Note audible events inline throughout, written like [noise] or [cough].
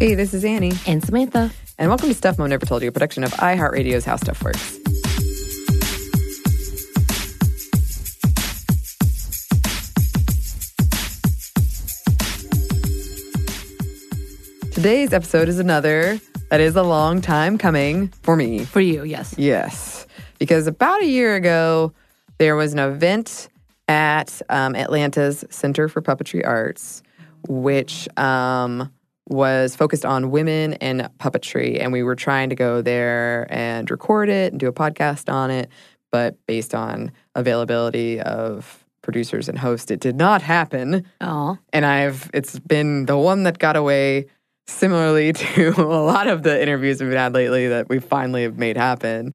Hey, this is Annie. And Samantha. And welcome to Stuff Mom Never Told You, a production of iHeartRadio's How Stuff Works. Today's episode is another that is a long time coming for me. For you, yes. Yes. Because about a year ago, there was an event at um, Atlanta's Center for Puppetry Arts, which um, was focused on women and puppetry. And we were trying to go there and record it and do a podcast on it. But based on availability of producers and hosts, it did not happen. Oh. And I've, it's been the one that got away similarly [laughs] to a lot of the interviews we've had lately that we finally have made happen.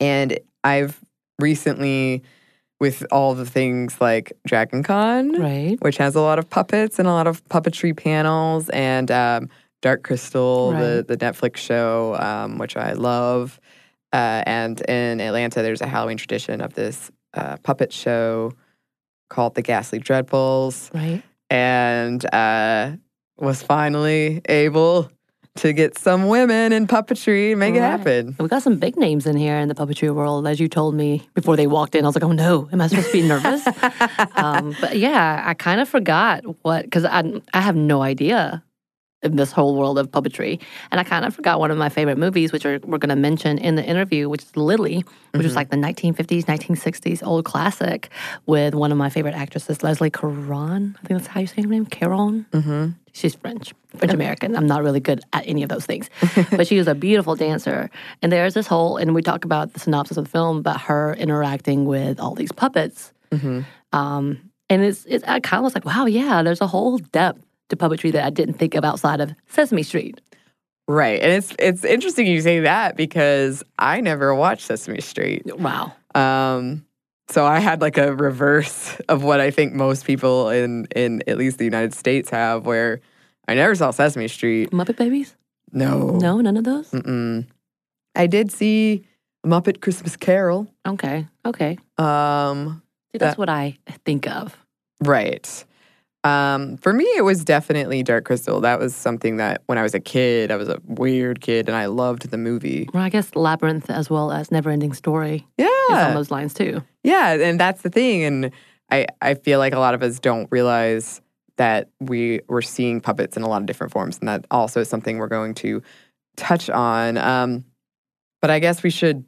And I've recently, with all the things like Dragon Con, Right. which has a lot of puppets and a lot of puppetry panels, and um, Dark Crystal, the, the Netflix show, um, which I love. Uh, and in Atlanta, there's a Halloween tradition of this uh, puppet show called the Ghastly Dreadfuls Right. and uh, was finally able to get some women in puppetry and make it happen. We got some big names in here in the puppetry world, as you told me before they walked in. I was like, oh no, am I supposed to be nervous? [laughs] um, but yeah, I kind of forgot what, because I, I have no idea in this whole world of puppetry. And I kind of forgot one of my favorite movies, which are, we're going to mention in the interview, which is Lili, which is like the 1950s, 1960s old classic with one of my favorite actresses, Leslie Caron. I think that's how you say her name, Caron. Mm-hmm. She's French, French American. I'm not really good at any of those things, [laughs] but she was a beautiful dancer. And there's this whole, and we talk about the synopsis of the film about her interacting with all these puppets. Mm-hmm. Um, and it's, it's I kind of was like, wow, yeah, there's a whole depth to puppetry that I didn't think of outside of Sesame Street. Right, and it's it's interesting you say that because I never watched Sesame Street. Wow. Um, so I had like a reverse of what I think most people in in at least the United States have, where I never saw Sesame Street. Muppet Babies? No, No, none of those? Mm-mm. I did see Muppet Christmas Carol. Okay. Okay. Um, See, that's That- what I think of. Right. Um, for me, it was definitely Dark Crystal. That was something that when I was a kid, I was a weird kid and I loved the movie. Well, I guess Labyrinth as well as Neverending Story is on Yeah. those lines too. Yeah. And that's the thing. And I, I feel like a lot of us don't realize that we we're seeing puppets in a lot of different forms. And that also is something we're going to touch on. Um, but I guess we should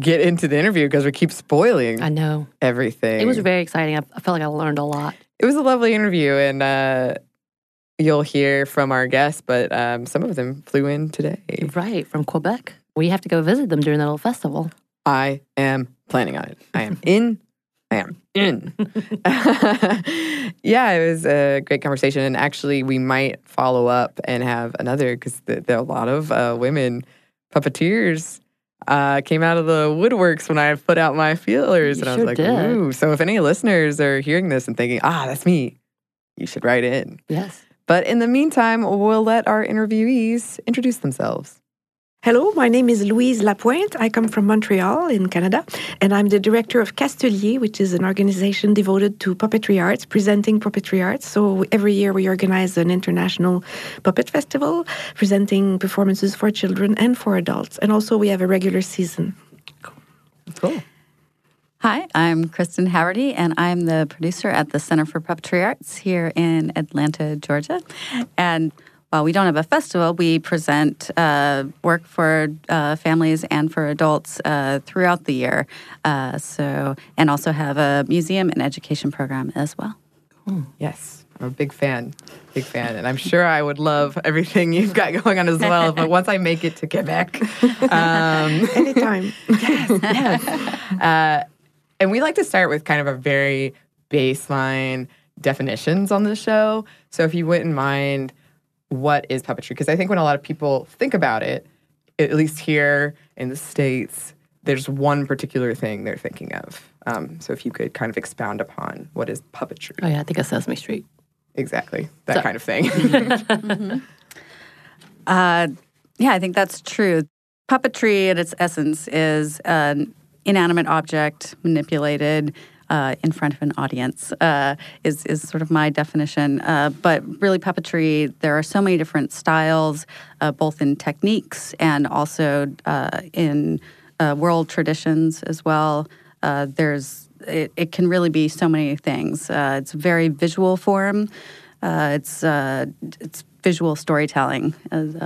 get into the interview because we keep spoiling I know. everything. It was very exciting. I, I felt like I learned a lot. It was a lovely interview and uh, you'll hear from our guests but um, some of them flew in today Right, from Quebec. We have to go visit them during that little festival. i am planning on it i am [laughs] in i am in [laughs] yeah it was a great conversation and actually we might follow up and have another because there are a lot of uh, women puppeteers uh, came out of the woodworks when I put out my feelers, You and I was like, did. "Ooh!" So if any listeners are hearing this and thinking, "Ah, that's me," you should write in. Yes. But in the meantime, we'll let our interviewees introduce themselves. Hello, my name is Louise Lapointe. I come from Montreal in Canada, and I'm the director of Casteliers, which is an organization devoted to puppetry arts, presenting puppetry arts. So every year we organize an international puppet festival, presenting performances for children and for adults. And also we have a regular season. Cool. Hi, I'm Kristin Haverty, and I'm the producer at the Center for Puppetry Arts here in Atlanta, Georgia. And while we don't have a festival, we present uh, work for uh, families and for adults uh, throughout the year. Uh, so, and also have a museum and education program as well. Yes, I'm a big fan, big fan, and I'm sure I would love everything you've got going on as well. But once I make it to Quebec, [laughs] um, Anytime. uh, and we like to start with kind of a very baseline definitions on the show. So if you wouldn't mind, what is puppetry? Because I think when a lot of people think about it, at least here in the states, there's one particular thing they're thinking of. Um, so if you could kind of expound upon what is puppetry, Oh yeah, I think of Sesame Street. exactly that So- kind of thing. [laughs] Uh, yeah, I think that's true. Puppetry, at its essence, is an inanimate object manipulated uh, in front of an audience uh, is is sort of my definition. Uh, but really, puppetry there are so many different styles, uh, both in techniques and also uh, in world traditions as well. there's it, it, can really be so many things. it's a very visual form. it's it's visual storytelling as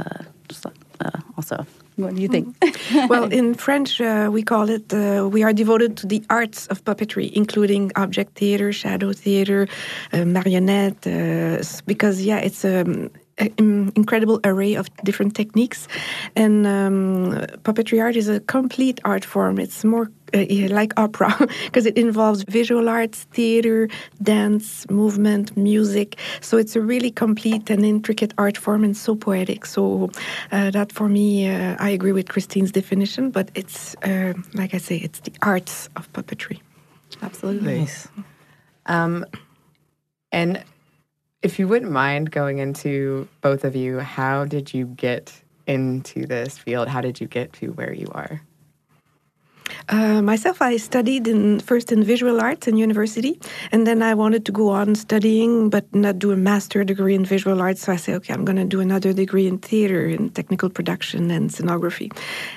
also. What do you think? [laughs] well, in French, uh, we call it, uh, we are devoted to the arts of puppetry, including object theater, shadow theater, uh, marionette, uh, because, yeah, it's um, an incredible array of different techniques. And um, puppetry art is a complete art form. It's more uh, like opera [laughs] because it involves visual arts, theater, dance, movement, music. So it's a really complete and intricate art form and so poetic. So uh, that for me, uh, I agree with Christine's definition, but it's, uh, like I say, it's the arts of puppetry. Absolutely. Nice. Um, and if you wouldn't mind going into both of you, how did you get into this field? How did you get to where you are? Uh, myself, I studied in first in visual arts in university, and then I wanted to go on studying, but not do a master degree in visual arts. So I said, okay, I'm going to do another degree in theater, in technical production and scenography.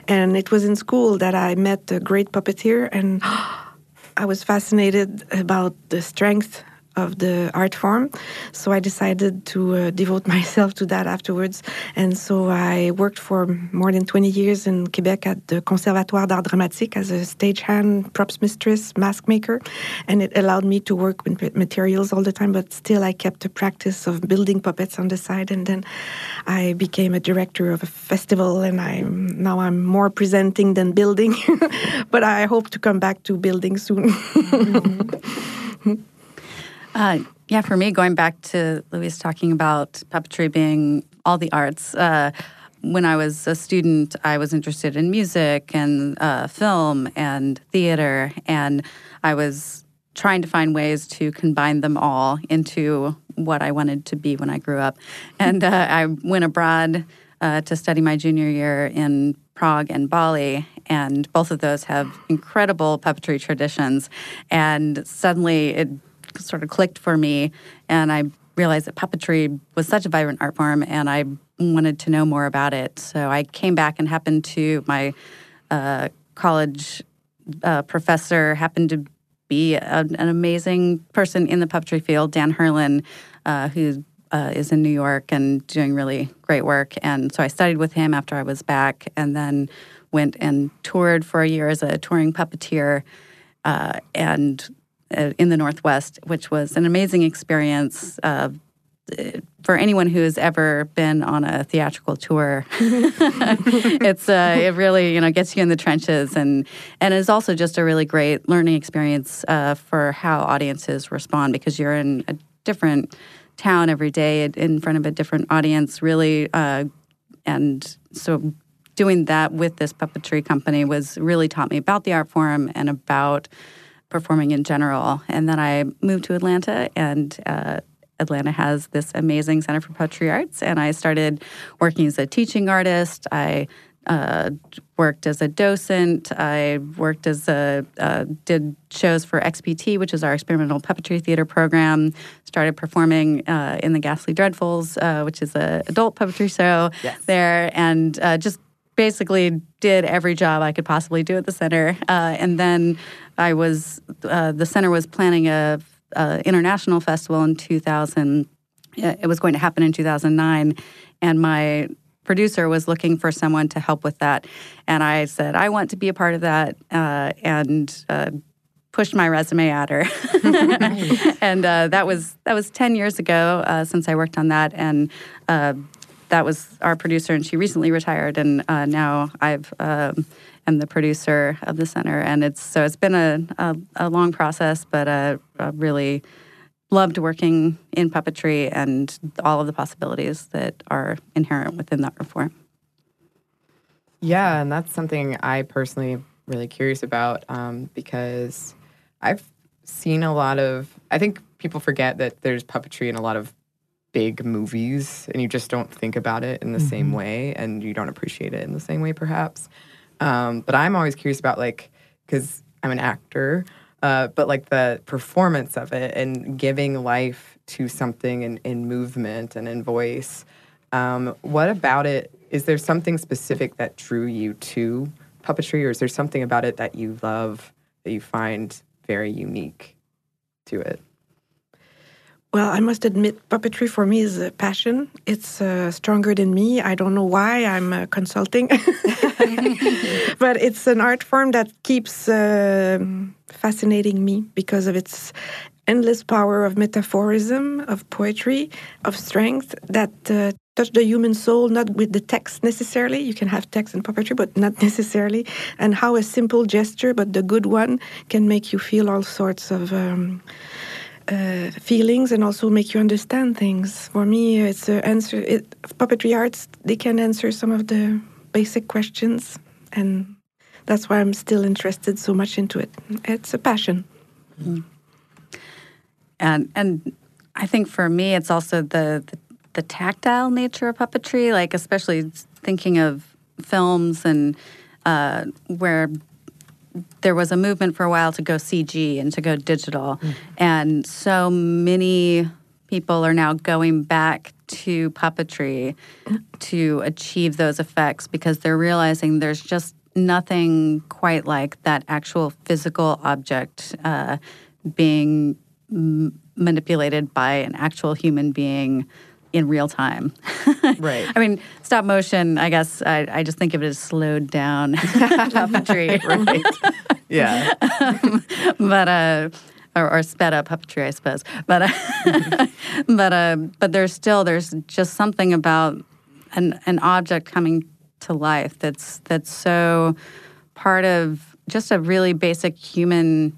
And it was in school that I met a great puppeteer, and [gasps] I was fascinated about the strength of the art form. So I decided to uh, devote [laughs] myself to that afterwards. And so I worked for more than 20 years in Quebec at the Conservatoire d'Art Dramatique as a stagehand, props mistress, mask maker. And it allowed me to work with materials all the time, but still I kept the practice of building puppets on the side. And then I became a director of a festival and I'm now I'm more presenting than building. [laughs] but I hope to come back to building soon. [laughs] Uh, yeah, for me, going back to Louise talking about puppetry being all the arts. Uh, when I was a student, I was interested in music and uh, film and theater, and I was trying to find ways to combine them all into what I wanted to be when I grew up. And uh, I went abroad uh, to study my junior year in Prague and Bali, and both of those have incredible puppetry traditions. And suddenly, it sort of clicked for me, and I realized that puppetry was such a vibrant art form, and I wanted to know more about it. So I came back and happened to my uh, college uh, professor happened to be a, an amazing person in the puppetry field, Dan Hurlin, uh, who uh, is in New York and doing really great work. And so I studied with him after I was back, and then went and toured for a year as a touring puppeteer. Uh, and in the Northwest, which was an amazing experience. Uh, for anyone who has ever been on a theatrical tour, [laughs] it's uh, it really you know gets you in the trenches and and is also just a really great learning experience uh, for how audiences respond because you're in a different town every day in front of a different audience, really, uh, and so doing that with this puppetry company was really taught me about the art form and about performing in general. And then I moved to Atlanta, and uh, Atlanta has this amazing Center for Puppetry Arts, and I started working as a teaching artist. I uh, worked as a docent. I worked as a uh, did shows for XPT, which is our experimental puppetry theater program. Started performing uh, in the Ghastly Dreadfuls, uh, which is an adult puppetry show yes. there, and uh, just basically did every job I could possibly do at the center. Uh, and then I was uh, the center was planning a, a, international festival in 2000. It was going to happen in 2009, and my producer was looking for someone to help with that. And I said, I want to be a part of that, uh, and uh, pushed my resume at her. [laughs] [laughs] and uh, that was that was 10 years ago uh, since I worked on that, and that was our producer, and she recently retired, and uh, now I've um, am the producer of the center, and it's so it's been a a, a long process, but uh, I really loved working in puppetry and all of the possibilities that are inherent within that reform. Yeah, and that's something I personally really curious about um, because I've seen a lot of. I think people forget that there's puppetry in a lot of big movies and you just don't think about it in the mm-hmm. same way and you don't appreciate it in the same way perhaps um, but i'm always curious about like because i'm an actor uh, but like the performance of it and giving life to something in, in movement and in voice. Um, what about it? Is there something specific that drew you to puppetry, or is there something about it that you love that you find very unique to it? Well, I must admit, puppetry for me is a passion. It's uh, stronger than me. I don't know why I'm uh, consulting, [laughs] but it's an art form that keeps uh, fascinating me because of its endless power of metaphorism, of poetry, of strength that uh, touch the human soul, not with the text necessarily. You can have text and puppetry, but not [laughs] necessarily. And how a simple gesture, but the good one, can make you feel all sorts of. Um, uh, feelings and also make you understand things. For me, it's a answer. It, puppetry arts they can answer some of the basic questions, and that's why I'm still interested so much into it. It's a passion. Mm. And and I think for me, it's also the, the the tactile nature of puppetry. Like especially thinking of films and uh, where there was a movement for a while to go CG and to go digital. Mm. And so many people are now going back to puppetry to achieve those effects because they're realizing there's just nothing quite like that actual physical object uh, being m- manipulated by an actual human being in real time. Right. [laughs] I mean, stop motion, I guess I, I just think of it as slowed down [laughs] puppetry. [laughs] right. Yeah. um, but, uh, or, or, sped up puppetry, I suppose. But, uh, but, uh, but there's still, there's just something about an, an object coming to life that's, that's so part of just a really basic human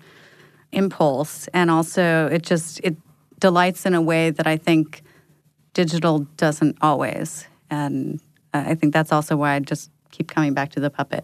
impulse. And also it just, it delights in a way that I think digital doesn't always. And I think that's also why I just keep coming back to the puppet.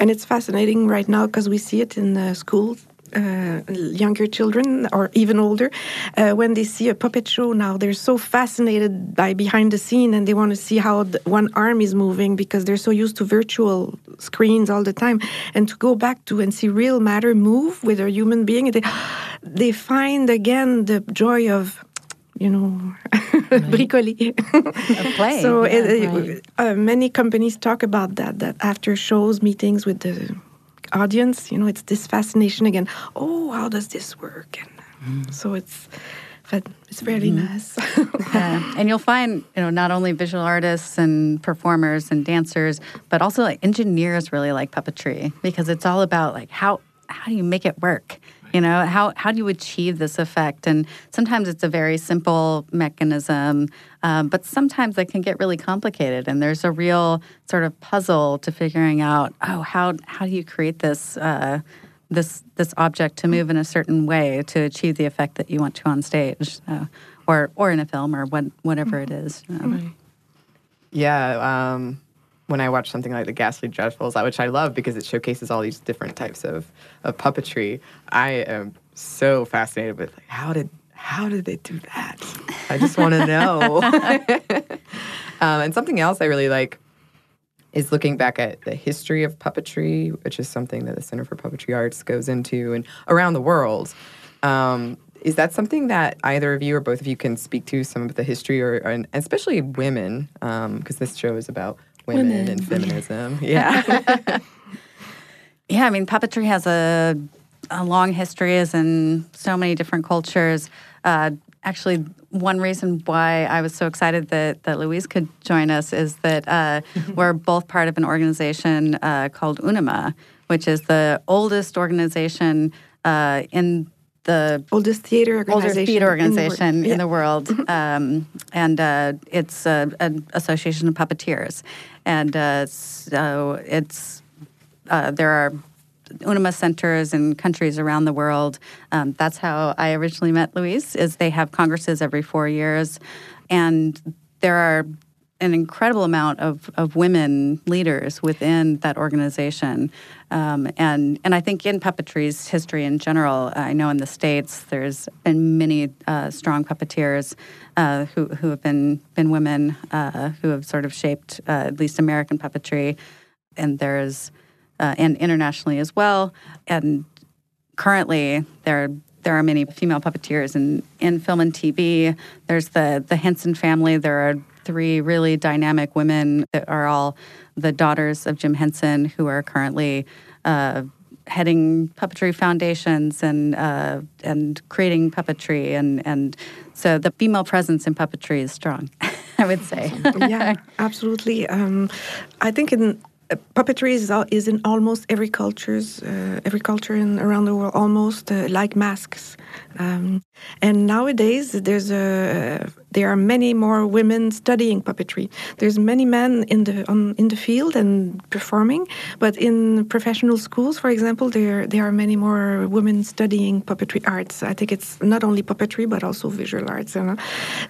And it's fascinating right now because we see it in schools. Uh, younger children or even older, uh, when they see a puppet show now, they're so fascinated by behind the scene and they want to see how the, one arm is moving because they're so used to virtual screens all the time. And to go back to and see real matter move with a human being, they, they find again the joy of you know, [laughs] bricoler. play. [laughs] so yeah, it, right. uh, many companies talk about that. That after shows, meetings with the audience, you know, it's this fascination again. Oh, how does this work? And mm. so it's But it's very mm-hmm. nice. [laughs] yeah. And you'll find, you know, not only visual artists and performers and dancers, but also like engineers really like puppetry because it's all about like how how do you make it work? You know, how, how do you achieve this effect? And sometimes it's a very simple mechanism, um, but sometimes it can get really complicated. And there's a real sort of puzzle to figuring out, oh, how, how do you create this, uh, this, this object to move in a certain way to achieve the effect that you want to on stage uh, or, or in a film or what, whatever it is. Um, yeah. Um, when I watch something like The Ghastly Dreadfuls, which I love because it showcases all these different types of, of puppetry, I am so fascinated with like, how did how did they do that? I just want to [laughs] know. [laughs] um, and something else I really like is looking back at the history of puppetry, which is something that the Center for Puppetry Arts goes into and around the world. Um, is that something that either of you or both of you can speak to some of the history, or, or and especially women, because um, this show is about women, women. and feminism. [laughs] Yeah. yeah, I mean, puppetry has a, a long history, as in so many different cultures. Uh, actually, one reason why I was so excited that, that Louise could join us is that uh, [laughs] we're both part of an organization uh, called UNIMA, which is the oldest organization uh, in the oldest theater organization, oldest theater organization in the, in the world, um, and uh, it's an association of puppeteers, and uh, so it's uh, there are UNIMA centers in countries around the world. Um, that's how I originally met Louise. Is they have congresses every four years, and there are an incredible amount of, of women leaders within that organization. Um, and, and I think in puppetry's history in general, I know in the States there's been many uh, strong puppeteers uh, who, who have been, been women uh, who have sort of shaped uh, at least American puppetry. And there's, uh, and internationally as well. And currently there there are many female puppeteers in, in film and TV. There's the the Henson family. There are three really dynamic women that are all the daughters of Jim Henson, who are currently uh, heading puppetry foundations and uh, and creating puppetry, and and so the female presence in puppetry is strong. [laughs] I would say. yeah, absolutely. Um, I think in uh, puppetry is, is in almost every cultures, uh, every culture in, around the world, almost uh, like masks. Um, and nowadays, there's a there are many more women studying puppetry. There's many men in the on, in the field and performing, but in professional schools, for example, there there are many more women studying puppetry arts. I think it's not only puppetry but also visual arts. You know?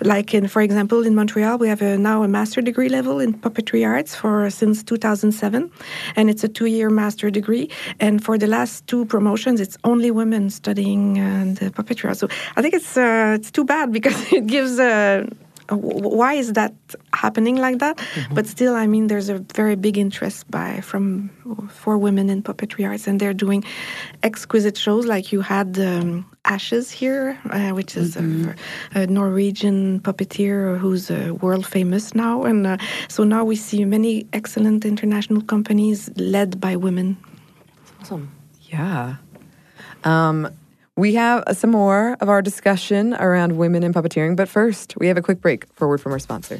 Like in, for example, in Montreal, we have a, now a master degree level in puppetry arts for since 2007, and it's a two-year master degree. And for the last two promotions, it's only women studying uh, the puppetry. arts. So I think it's uh, it's too bad because [laughs] it gives a uh, why is that happening like that? Mm-hmm. But still, I mean, there's a very big interest by from for women in puppetry arts, and they're doing exquisite shows. Like you had um, Ashes here, uh, which is mm-hmm. a, a, Norwegian puppeteer who's uh, world famous now, and uh, so now we see many excellent international companies led by women. Awesome. Yeah. Um, we have some more of our discussion around women in puppeteering, but first, we have a quick break for word from our sponsor.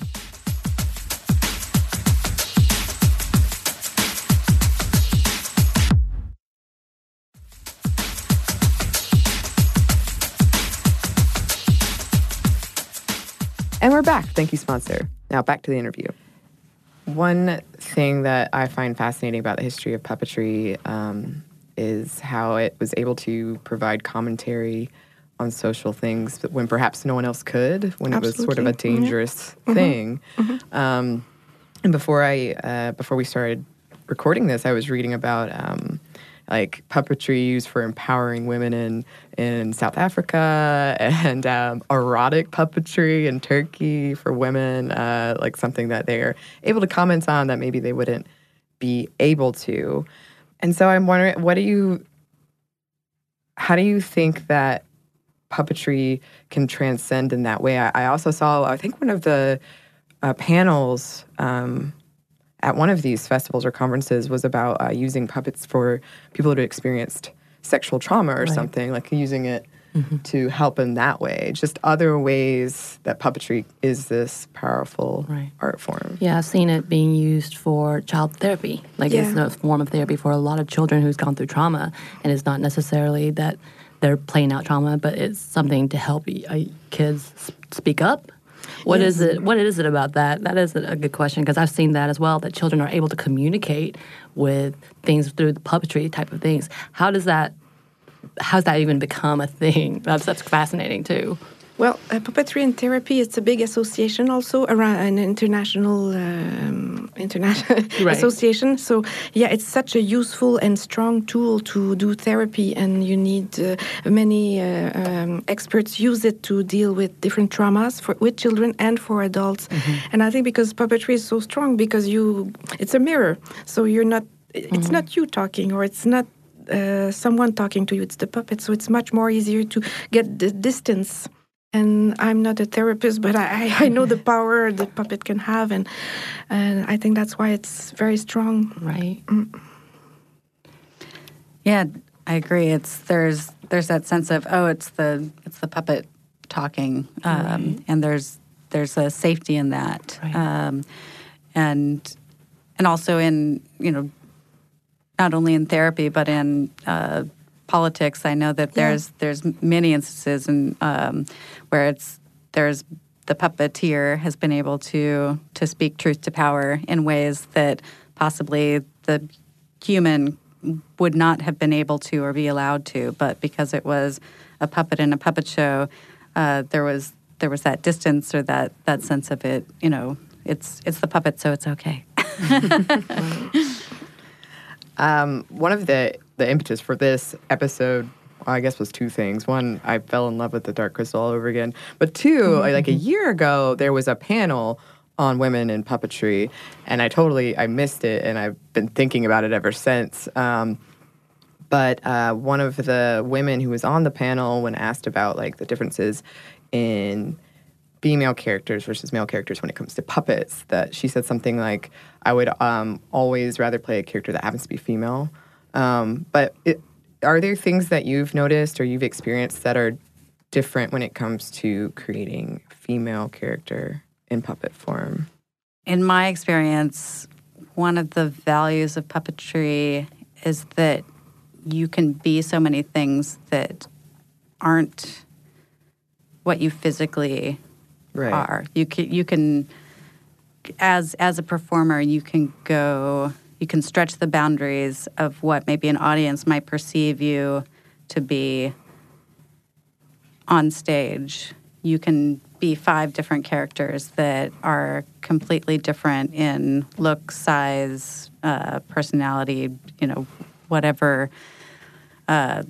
And we're back. Thank you, sponsor. Now back to the interview. One thing that I find fascinating about the history of puppetry um, is how it was able to provide commentary on social things when perhaps no one else could, when Absolutely. it was sort of a dangerous mm-hmm. thing. Mm-hmm. Um, and before I, uh, before we started recording this, I was reading about um, like puppetry used for empowering women in in South Africa [laughs] and um, erotic puppetry in Turkey for women, uh, like something that they're able to comment on that maybe they wouldn't be able to. And so I'm wondering, what do you, how do you think that puppetry can transcend in that way? I, I also saw, I think one of the uh, panels um, at one of these festivals or conferences was about uh, using puppets for people who had experienced sexual trauma or right. something, like using it mm-hmm. to help in that way. Just other ways that puppetry is this powerful right. art form. Yeah, I've seen it being used for child therapy. Like yeah. it's a form of therapy for a lot of children who's gone through trauma, and it's not necessarily that they're playing out trauma, but it's something to help uh, kids speak up what yes. is it? What is it about that? That is a good question because I've seen that as well. That children are able to communicate with things through the puppetry type of things. How does that how's that even become a thing? That's that's fascinating too. Well, uh, puppetry and therapy it's a big association also around an international um, international [laughs] right. association. So yeah, it's such a useful and strong tool to do therapy, and you need uh, many uh, um, experts use it to deal with different traumas for with children and for adults. Mm-hmm. And I think because puppetry is so strong, because you it's a mirror, so you're not it's mm-hmm. not you talking or it's not uh, someone talking to you. It's the puppet, so it's much more easier to get the distance. And I'm not a therapist, but I, I know the [laughs] power the puppet can have, and and I think that's why it's very strong. Right. Mm. Yeah, I agree. It's there's there's that sense of oh, it's the it's the puppet talking, um, right. and there's there's a safety in that, right. um, and and also in you know not only in therapy but in uh, politics. I know that there's yeah. there's many instances in, um, where it's there's the puppeteer has been able to to speak truth to power in ways that possibly the human would not have been able to or be allowed to, but because it was a puppet in a puppet show, uh, there was there was that distance or that that sense of it. You know, it's it's the puppet, so it's okay. [laughs] [laughs] Um, one of the the impetus for this episode I guess was two things. One, I fell in love with the Dark Crystal all over again. But 2 mm-hmm. like a year ago, there was a panel on women in puppetry, and I totally I missed it, and I've been thinking about it ever since. Um, But uh, one of the women who was on the panel, when asked about like the differences in female characters versus male characters when it comes to puppets, that she said something like, "I would um, always rather play a character that happens to be female." Um, but it, are there things that you've noticed or you've experienced that are different when it comes to creating female character in puppet form? In my experience, one of the values of puppetry is that you can be so many things that aren't what you physically Right. are. You can you can as as a performer you can go you can stretch the boundaries of what maybe an audience might perceive you to be on stage. You can be five different characters that are completely different in look, size, uh, personality, you know, whatever uh,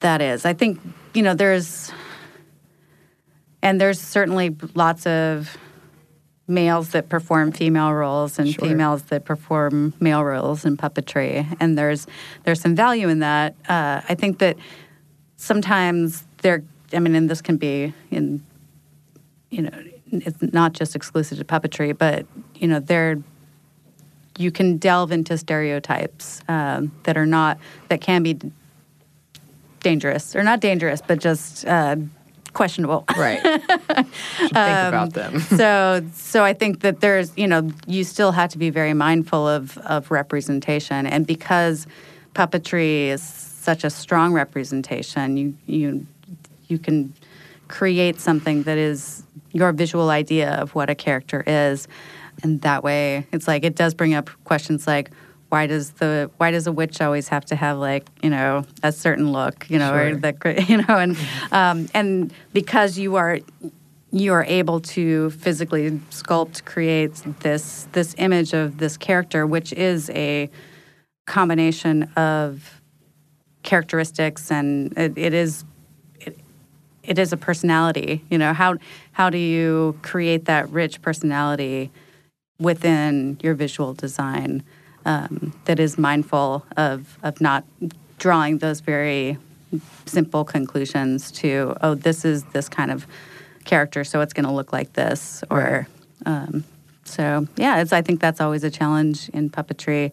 that is. I think, you know, there's, and there's certainly lots of males that perform female roles and Sure. females that perform male roles in puppetry, and there's there's some value in that. Uh, I think that sometimes there. I mean, and this can be in, you know, it's not just exclusive to puppetry, but you know, there you can delve into stereotypes um, that are not that can be dangerous or not dangerous, but just uh, questionable. Right. Should think um, about them. [laughs] so so I think that there's you know you still have to be very mindful of of representation and because puppetry is such a strong representation you you you can create something that is your visual idea of what a character is and that way it's like it does bring up questions like why does the why does a witch always have to have like you know a certain look you know or the [laughs] you know and um, and because you are you are able to physically sculpt create this this image of this character which is a combination of characteristics and it, it is it, it is a personality you know. How how do you create that rich personality within your visual design um, that is mindful of of not drawing those very simple conclusions to oh this is this kind of character so it's going to look like this or um, so yeah it's i think that's always a challenge in puppetry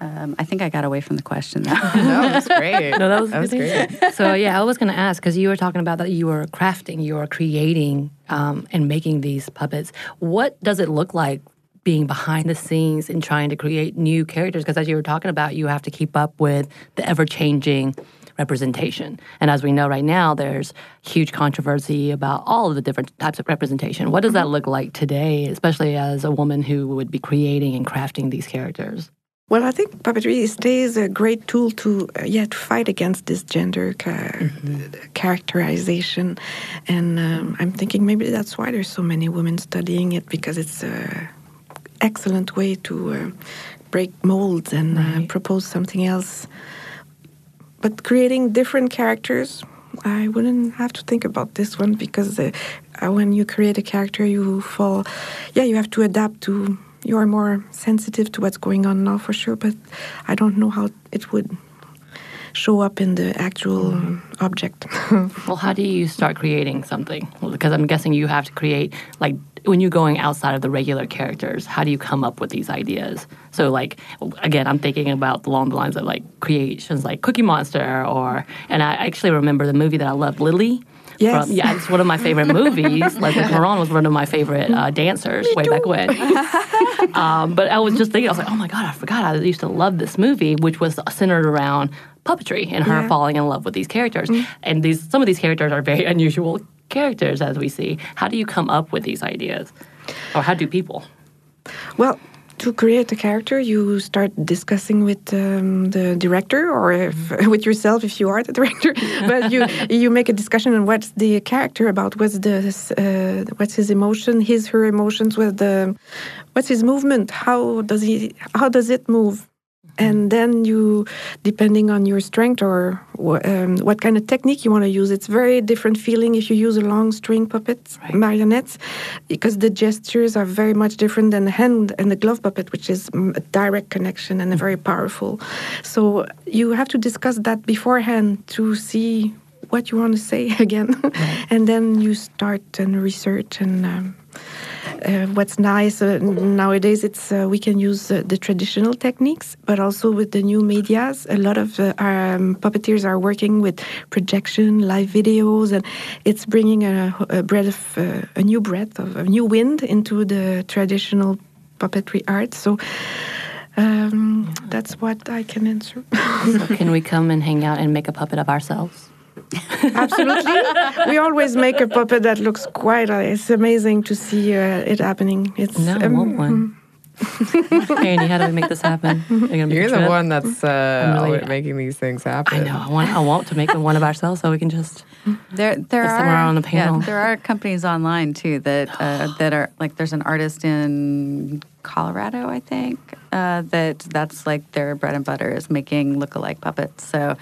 um, i think i got away from the question though [laughs] no, that's great. [laughs] No, that was, that was great. so yeah, I was going to ask because you were talking about that you were crafting, you were creating um, and making these puppets. What does it look like being behind the scenes and trying to create new characters? Because as you were talking about, you have to keep up with the ever changing representation. And as we know right now, there's huge controversy about all of the different types of representation. What does that look like today, especially as a woman who would be creating and crafting these characters? Well, I think puppetry stays a great tool to uh, yeah to fight against this gender ca- characterization, and um, I'm thinking maybe that's why there's so many women studying it because it's a excellent way to uh, break molds and uh, propose something else. But creating different characters, I wouldn't have to think about this one because uh, when you create a character, you fall, yeah, you have to adapt to. You are more sensitive to what's going on now for sure, but I don't know how it would show up in the actual object. [laughs] Well, how do you start creating something? Well, because I'm guessing you have to create, like, when you're going outside of the regular characters, how do you come up with these ideas? So, like, again, I'm thinking about along the lines of like creations like Cookie Monster, or, and I actually remember the movie that I loved, Lili. Yes. From, yeah, it's one of my favorite [laughs] movies. Leslie Caron was one of my favorite uh, dancers way back when. [laughs] um, but I was just thinking, I was like, oh my God, I forgot. I used to love this movie, which was centered around puppetry and her Yeah. falling in love with these characters. And these some of these characters are very unusual characters, as we see. How do you come up with these ideas? Or how do people? Well, to create a character, you start discussing with um, the director or if, [laughs] with yourself if you are the [laughs] director. but you you make a discussion on what's the character about, what's the uh, what's his emotion, his her emotions, with the what's his movement, how does he how does it move, and then you, depending on your strength or um, what kind of technique you want to use, it's very different feeling if you use a long string puppet Right. marionettes, because the gestures are very much different than the hand and the glove puppet, which is mm, a direct connection and a very powerful. So you have to discuss that beforehand to see what you want to say [laughs] again, and then you start and research and. Um, uh, what's nice uh, nowadays, it's uh, we can use uh, the traditional techniques, but also with the new medias. A lot of uh, our um, puppeteers are working with projection, live videos, and it's bringing a, a breath of uh, a new breath of a new wind into the traditional puppetry art. So. Um, that's what I can answer. So can we [laughs] come and hang out and make a puppet of ourselves? Absolutely. we always make a puppet that looks quite. Uh, it's amazing to see uh, it happening. It's No, I um, want one. [laughs] Andy, how do we make this happen? [laughs] You're, You're the trip? one that's uh, really- making these things happen. I know. I want. I want to make one of ourselves so we can just. There, there are somewhere on the panel. Yeah, there are companies online too that uh, [gasps] that are like. There's an artist in Colorado, I think, uh, that that's like their bread and butter is making look-alike puppets. So.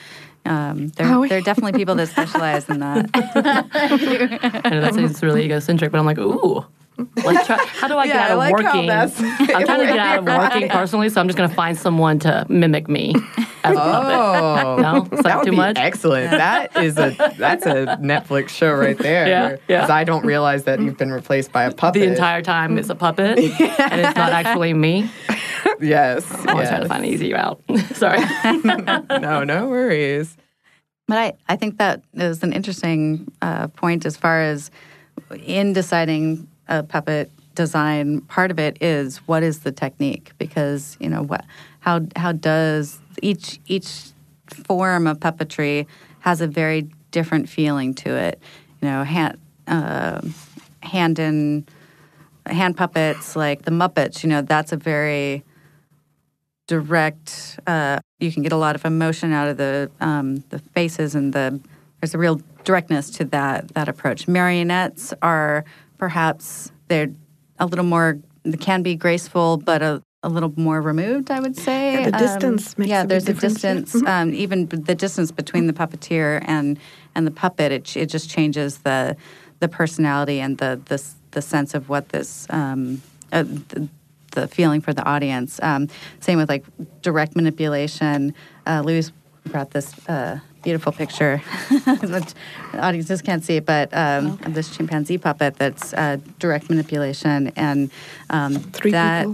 Um, there, Oh, there are definitely people that specialize in that. [laughs] I know that seems really egocentric, but I'm like, ooh. Let's try. How do I get out of like working? I'm trying to get out of [laughs] working personally, so I'm just going to find someone to mimic me as a puppet. Oh, No? Is that that would too be much? excellent. That is a that's a Netflix show right [laughs] there. Yeah, yeah. 'Cause I don't realize that you've been replaced by a puppet The entire time it's a puppet, and it's not actually me. Yes. [laughs] I'm always trying to yes. find an easy route. [laughs] Sorry. [laughs] No, no worries. But I, I think that is an interesting uh, point as far as in deciding a puppet design. Part of it is what is the technique because you know what how how does each each form of puppetry has a very different feeling to it. You know, hand uh, hand in hand puppets like the Muppets. You know, that's a very direct. Uh, you can get a lot of emotion out of the um, the faces and the. There's a real directness to that that approach. Marionettes are perhaps they're a little more. They can be graceful, but a, a little more removed. I would say Yeah, the distance makes yeah, there's a distance. Um, even the distance between the puppeteer and and the puppet, it, it just changes the the personality and the the, the sense of what this um, uh, the, the feeling for the audience. Um, same with like direct manipulation. Uh, Louis brought this uh, beautiful picture, [laughs] audiences can't see, but um, of this chimpanzee puppet that's uh, direct manipulation and um, Three that,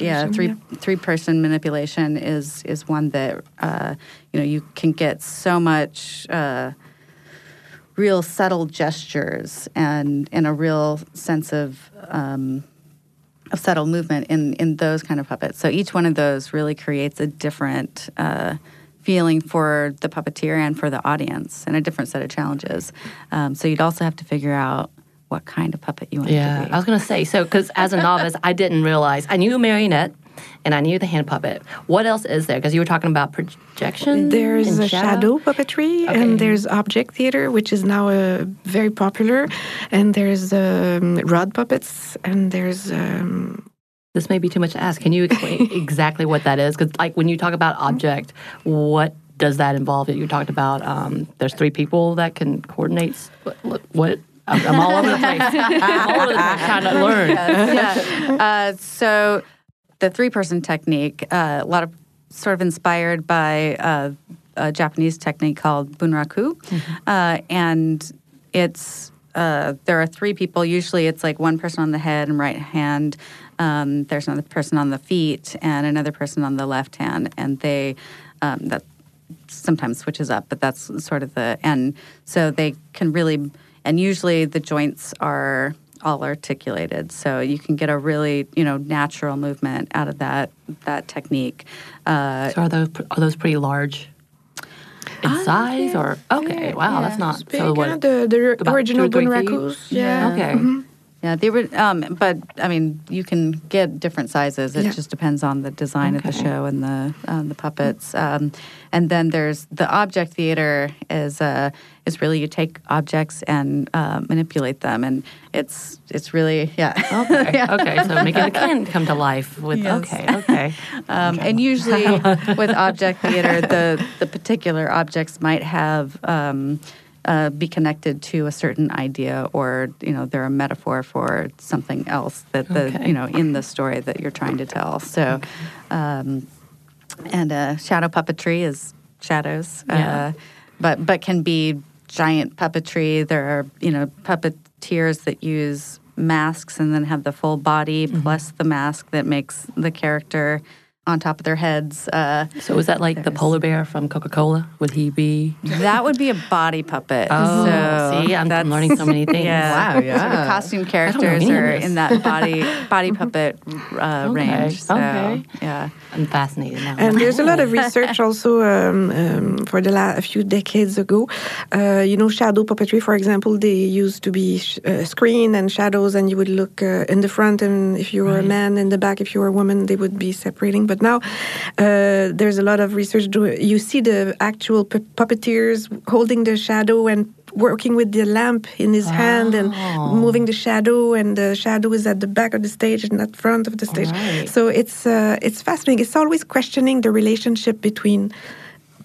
Yeah, three yeah. three person manipulation is is one that uh, you know you can get so much. Uh, real subtle gestures and and a real sense of um, of subtle movement in in those kind of puppets. So each one of those really creates a different uh, feeling for the puppeteer and for the audience, and a different set of challenges. Um, so you'd also have to figure out what kind of puppet you want Yeah, to be. Yeah, I was going to say so because as a novice, I didn't realize I knew a marionette and I knew the hand puppet. What else is there? Because you were talking about projection. There's and a shadow puppetry, Okay. and there's object theater, which is now uh, very popular. And there's um, rod puppets, and there's um, This may be too much to ask. Can you explain [laughs] exactly what that is? Because like when you talk about object, what does that involve? You talked about um, there's three people that can coordinate. What? what, what I'm, I'm all over the place. I'm [laughs] all over the place trying to learn. yeah. Uh, so the three person technique, uh, a lot of sort of inspired by uh, a Japanese technique called bunraku, uh, and it's uh, there are three people. Usually, it's like one person on the head and right hand. Um, there's another person on the feet and another person on the left hand, and they um, that sometimes switches up, but that's sort of the end. So they can really, and usually the joints are all articulated, so you can get a really you know natural movement out of that that technique. Uh, So are those are those pretty large in size or okay? wow, that's not big, so. What? the, the original two or bunrakus. Yeah. Okay. Mhm. Yeah, they were, um, but I mean, you can get different sizes. It Yeah. just depends on the design of the show and the um, the puppets. Um, and then there's the object theater is uh, is really you take objects and uh, manipulate them, and it's it's really yeah. Okay. [laughs] Yeah. Okay. So making the can come to life with Yes. okay. Okay. [laughs] Um, and usually [laughs] with object theater, the the particular objects might have um, uh, be connected to a certain idea, or you know, they're a metaphor for something else that the Okay. you know in the story that you're trying to tell. So, um, and uh, shadow puppetry is shadows, Yeah. uh, but but can be giant puppetry. There are you know puppeteers that use masks and then have the full body mm-hmm. plus the mask that makes the character on top of their heads. Uh, So was that like the polar bear from Coca Cola? Would he be? that would be a body puppet. Oh, so see, I'm that's- learning so many things. [laughs] Yeah. Wow, yeah. the costume characters are in that body body [laughs] puppet uh, Okay, range. So okay. yeah. I'm fascinated now. And there's a lot of [laughs] research also um, um, for the last a few decades ago. Uh, you know, shadow puppetry, for example, they used to be sh- uh, screen and shadows, and you would look uh, in the front, and if you were a man, in the back, if you were a woman, they would be separating. But now uh, there's a lot of research. You see the actual puppeteers holding the shadow and working with the lamp in his hand and Oh. moving the shadow, and the shadow is at the back of the stage and not front of the stage. Right. So it's uh, it's fascinating. It's always questioning the relationship between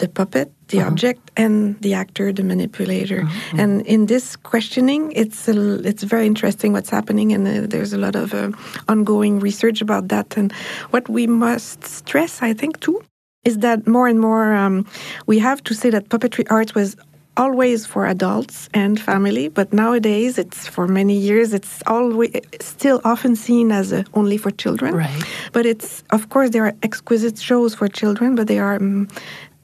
the puppet, the object, and the actor, the manipulator. And in this questioning, it's a, it's very interesting what's happening, and uh, there's a lot of uh, ongoing research about that. And what we must stress, I think, too, is that more and more um, we have to say that puppetry art was always for adults and family but nowadays it's for many years it's always still often seen as uh, only for children Right. but it's of course there are exquisite shows for children but they are um,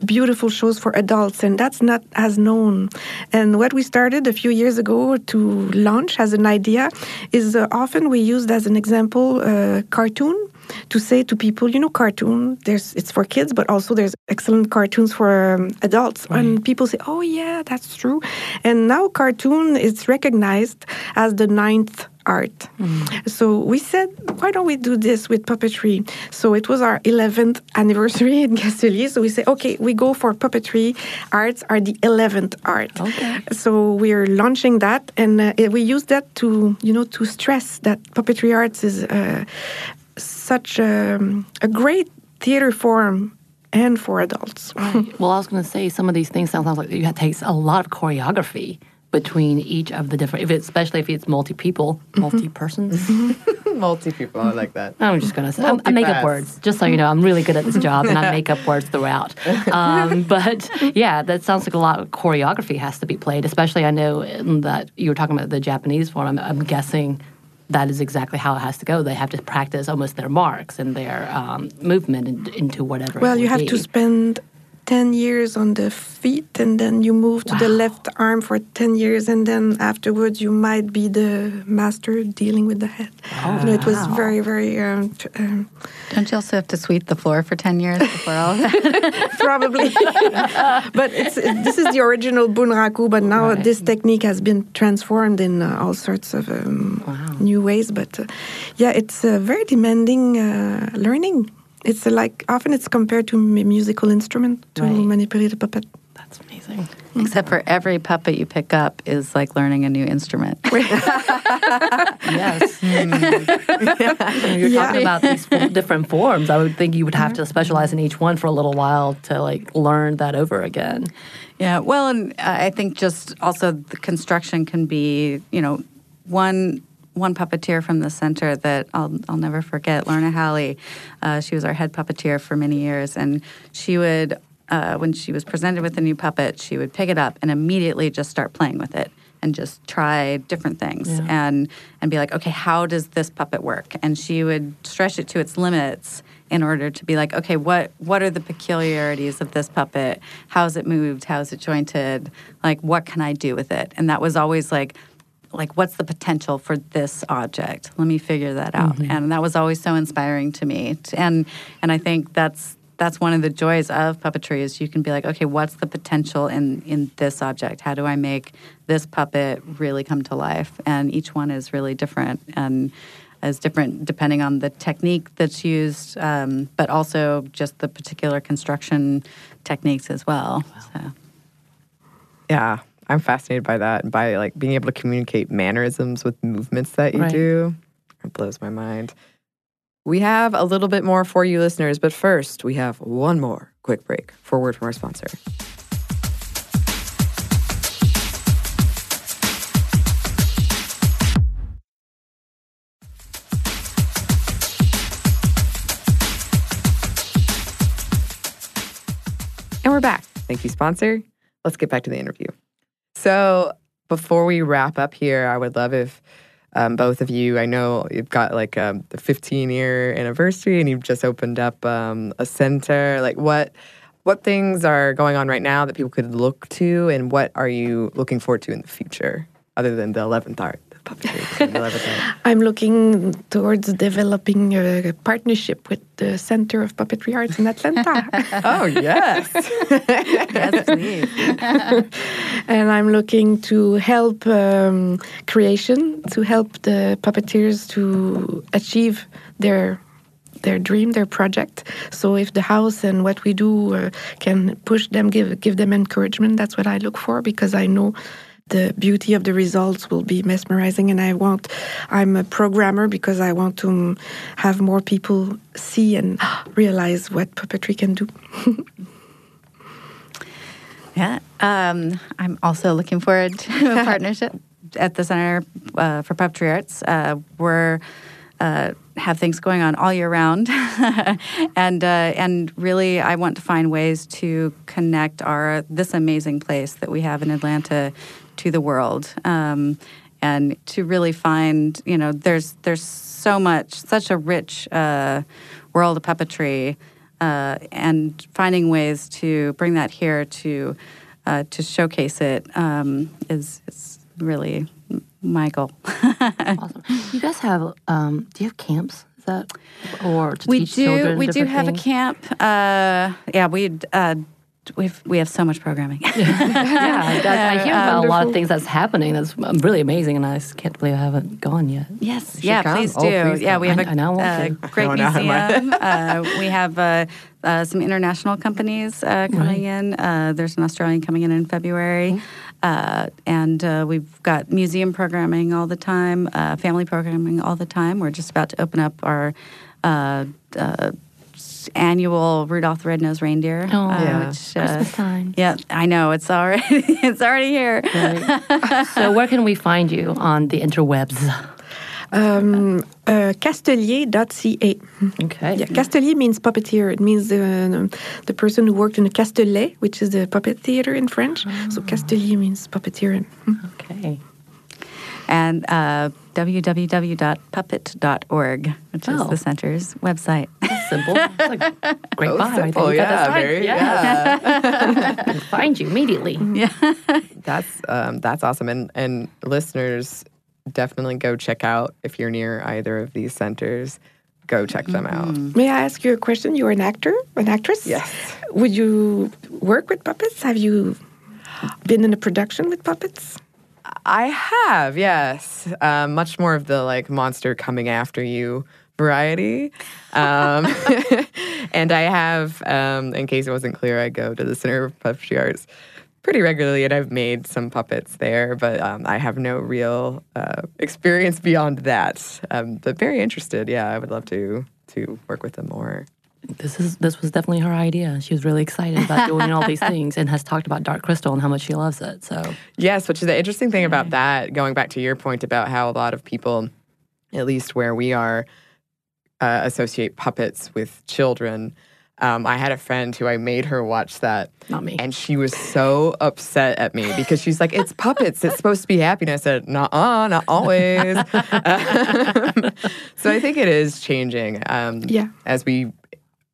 beautiful shows for adults and that's not as known and what we started a few years ago to launch as an idea is uh, often we used as an example uh, cartoon to say to people, you know, cartoon, there's it's for kids, but also there's excellent cartoons for um, adults. And people say, oh yeah, that's true. And now cartoon is recognized as the ninth art. So we said, why don't we do this with puppetry? So it was our 11th anniversary in [laughs] Casteliers. So we say, okay, we go for puppetry. Arts are the 11th art. Okay. So we're launching that, and uh, we use that to, you know, to stress that puppetry arts is uh, such um, a great theater form and for adults. Well, I was going to say some of these things sound like have takes a lot of choreography between each of the different, if it's, especially if it's multi people, multi persons. [laughs] Multi people, I like that. I'm just going to say, I'm- I make up words, just so you know. I'm really good at this job and I [laughs] make up words throughout. Um, [laughs] but yeah, that sounds like a lot of choreography has to be played, especially I know that you were talking about the Japanese form. I'm, I'm guessing that is exactly how it has to go. They have to practice almost their marks and their um, movement in, into whatever. it Well, you would have to spend 10 years on the feet and then you move to the left arm for 10 years and then afterwards you might be the master dealing with the head. you know, it was very, very um, tr- um, Don't you also have to sweep the floor for 10 years before all that? [laughs] [laughs] probably. [laughs] but it's this is the original bunraku, but now Right. this technique has been transformed in uh, all sorts of um, new ways. But uh, yeah, it's uh, very demanding uh, learning. It's like often it's compared to a musical instrument to Right. manipulate a puppet. That's amazing. Mm-hmm. Except for every puppet you pick up is like learning a new instrument. [laughs] Yes. [laughs] When you're Yeah. talking about these different forms. I would think you would have to mm-hmm. specialize in each one for a little while to like learn that over again. Yeah, well, and I think just also the construction can be, you know, one one puppeteer from the center that I'll I'll never forget, Lorna Halley. Uh, she was our head puppeteer for many years, and she would, uh, when she was presented with a new puppet, she would pick it up and immediately just start playing with it and just try different things Yeah. and and be like, okay, how does this puppet work? And she would stretch it to its limits in order to be like, okay, what what are the peculiarities of this puppet? How's it moved? How's it jointed? Like, what can I do with it? And that was always like, like what's the potential for this object? Let me figure that out. And that was always so inspiring to me. And and I think that's that's one of the joys of puppetry is you can be like, okay, what's the potential in in this object? How do I make this puppet really come to life? And each one is really different and is different depending on the technique that's used, um, but also just the particular construction techniques as well. So. Yeah, I'm fascinated by that and by like being able to communicate mannerisms with movements that you Right. do. It blows my mind. We have a little bit more for you listeners, but first we have one more quick break for a word from our sponsor. And we're back. Thank you, sponsor. Let's get back to the interview. So, before we wrap up here, I would love if um, both of you, I know you've got like um, the 15 year anniversary and you've just opened up um, a center. Like, what what things are going on right now that people could look to, and what are you looking forward to in the future, other than the 11th art, the puppetry, the 11th art? I'm looking towards developing a partnership with the Center of Puppetry Arts in Atlanta. [laughs] Oh yes. Yes, please. [laughs] and I'm looking to help um, creation, to help the puppeteers to achieve their their dream, their project. So if the house and what we do uh, can push them, give give them encouragement, that's what I look for because I know the beauty of the results will be mesmerizing and I want I'm a programmer because I want to have more people see and [gasps] realize what puppetry can do. [laughs] Yeah. Um, I'm also looking forward to a [laughs] partnership at the Center uh, for Puppetry Arts. Uh, we're uh, have things going on all year round, [laughs] and uh, and really, I want to find ways to connect our this amazing place that we have in Atlanta to the world, um, and to really find you know there's there's so much such a rich uh, world of puppetry uh, and finding ways to bring that here to uh, to showcase it um, is is really my goal. [laughs] Awesome. You guys have, um, do you have camps? Is that, or to we teach do children we do have things? a camp. Uh, yeah, we uh, we've we have so much programming. [laughs] yeah, I, I hear about a lot of things that's happening. That's um, really amazing, and I just can't believe I haven't gone yet. Yes, yeah, come. please Oh, do. please yeah, come. we have I- a I know, uh, great Oh, no, museum. [laughs] uh, we have uh, uh, some international companies uh, coming in. Uh, there's an Australian coming in in February. Uh, and uh, we've got museum programming all the time, uh, family programming all the time. We're just about to open up our uh, uh, annual Rudolph the Red-Nosed Reindeer. Oh, uh, Yeah. which, uh, Christmas time. yeah, I know it's already [laughs] it's already here. Right. [laughs] so, where can we find you on the interwebs? Um, uh, Casteliers.ca. Okay. Yeah, Castelier means puppeteer. It means the, the person who worked in the Castelet, which is the puppet theater in French. So Castelier means puppeteer. Okay. And uh, www.puppet.org, which is Oh. the center's website. Simple. It's like great Oh, bio. I think simple, we got yeah, this very, yeah. yeah. [laughs] Find you immediately. Yeah. [laughs] That's um, that's awesome, and and listeners definitely go check out if you're near either of these centers. Go check them out. May I ask you a question? You're an actor, an actress? Yes. Would you work with puppets? Have you been in a production with puppets? I have, yes. Um, much more of the like monster coming after you variety. Um, [laughs] and I have, um, in case it wasn't clear, I go to the Center of Puppetry Arts pretty regularly, and I've made some puppets there, but um, I have no real uh, experience beyond that. Um, but very interested. Yeah, I would love to to work with them more. This is this was definitely her idea. She was really excited about doing all these [laughs] things and has talked about Dark Crystal and how much she loves it. So Yes, which is the interesting thing about that, going back to your point about how a lot of people, at least where we are, uh, associate puppets with children. Um, I had a friend who I made her watch that, not me. and she was so upset at me because she's like, "It's puppets. It's supposed to be happy." And I said, "Nah, not always." Um, [laughs] [laughs] so I think it is changing. Um, Yeah. as we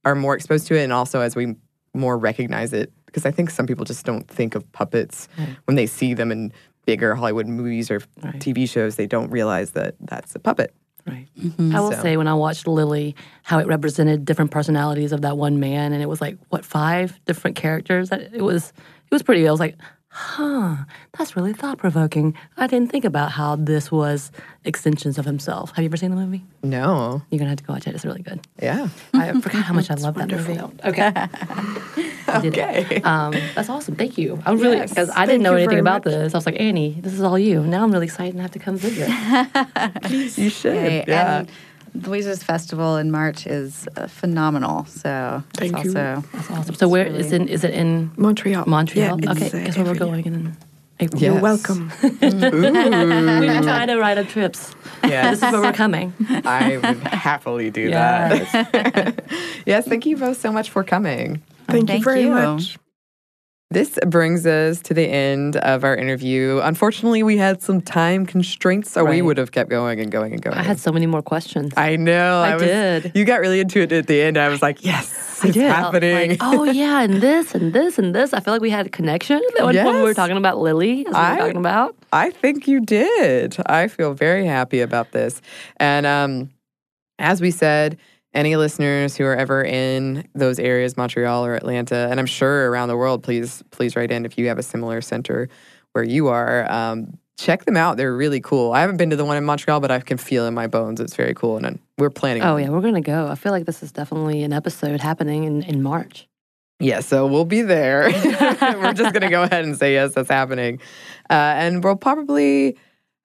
are more exposed to it, and also as we more recognize it, because I think some people just don't think of puppets when they see them in bigger Hollywood movies or Right. TV shows. They don't realize that that's a puppet. Right. Mm-hmm. I will So- say when I watched Lili, how it represented different personalities of that one man, and it was like what five different characters. That it was it was pretty. I was like, huh, that's really thought provoking. I didn't think about how this was extensions of himself. Have you ever seen the movie? No. You're gonna have to go watch it. It's really good. Yeah. I forgot how much I love that movie. Okay. [laughs] I did. Okay. Um, that's awesome. Thank you. I'm really Yes. because I didn't know anything about much. this. I was like, Anney, this is all you. Now I'm really excited and have to come visit. [laughs] You should. Yay. Yeah. And Louise's Festival in March is uh, phenomenal. So it's Thank you. also That's awesome. So where is really- in is it in Montreal. Montreal? Yeah, okay, uh, guess where we're every year. going in April. Yes. You're welcome. [laughs] We've been trying to write up trips. Yes. This is where we're coming. I would happily do [laughs] that. Yes. [laughs] Yes, thank you both so much for coming. Thank, Thank you very you. much. This brings us to the end of our interview. Unfortunately, we had some time constraints, so we would have kept going and going and going. I had so many more questions. I know. I was, did. You got really into it at the end. I was like, yes, I it's did. happening. Like, oh yeah, and this and this and this. I feel like we had a connection one point when we were talking about Lili, as we I- were talking about. I think you did. I feel very happy about this. And um, as we said, any listeners who are ever in those areas, Montreal or Atlanta, and I'm sure around the world, please please write in if you have a similar center where you are. Um, check them out; they're really cool. I haven't been to the one in Montreal, but I can feel in my bones it's very cool, and we're planning. Oh yeah, we're gonna go. I feel like this is definitely an episode happening in, in March. Yeah, so we'll be there. [laughs] [laughs] We're just going to go ahead and say, yes, that's happening. Uh, and we'll probably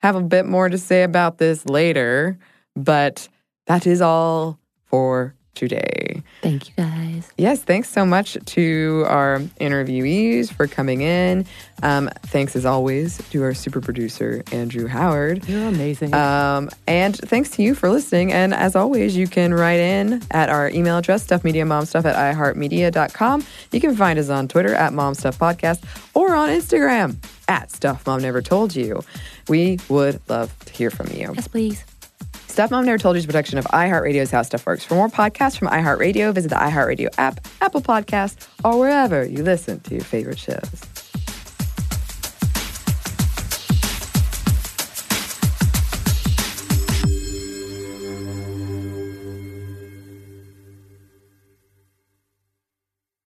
have a bit more to say about this later, but that is all for today. Thank you guys. Yes, thanks so much to our interviewees for coming in. Um, thanks, as always, to our super producer, Andrew Howard. You're amazing. Um, and thanks to you for listening. And as always, you can write in at our email address, stuffmediamomstuff at iheartmedia.com. You can find us on Twitter at momstuffpodcast or on Instagram at Stuff Mom Never Told You. We would love to hear from you. yes, please. Stuff Mom Never Told You is production of iHeartRadio's How Stuff Works. For more podcasts from iHeartRadio, visit the iHeartRadio app, Apple Podcast, or wherever you listen to your favorite shows.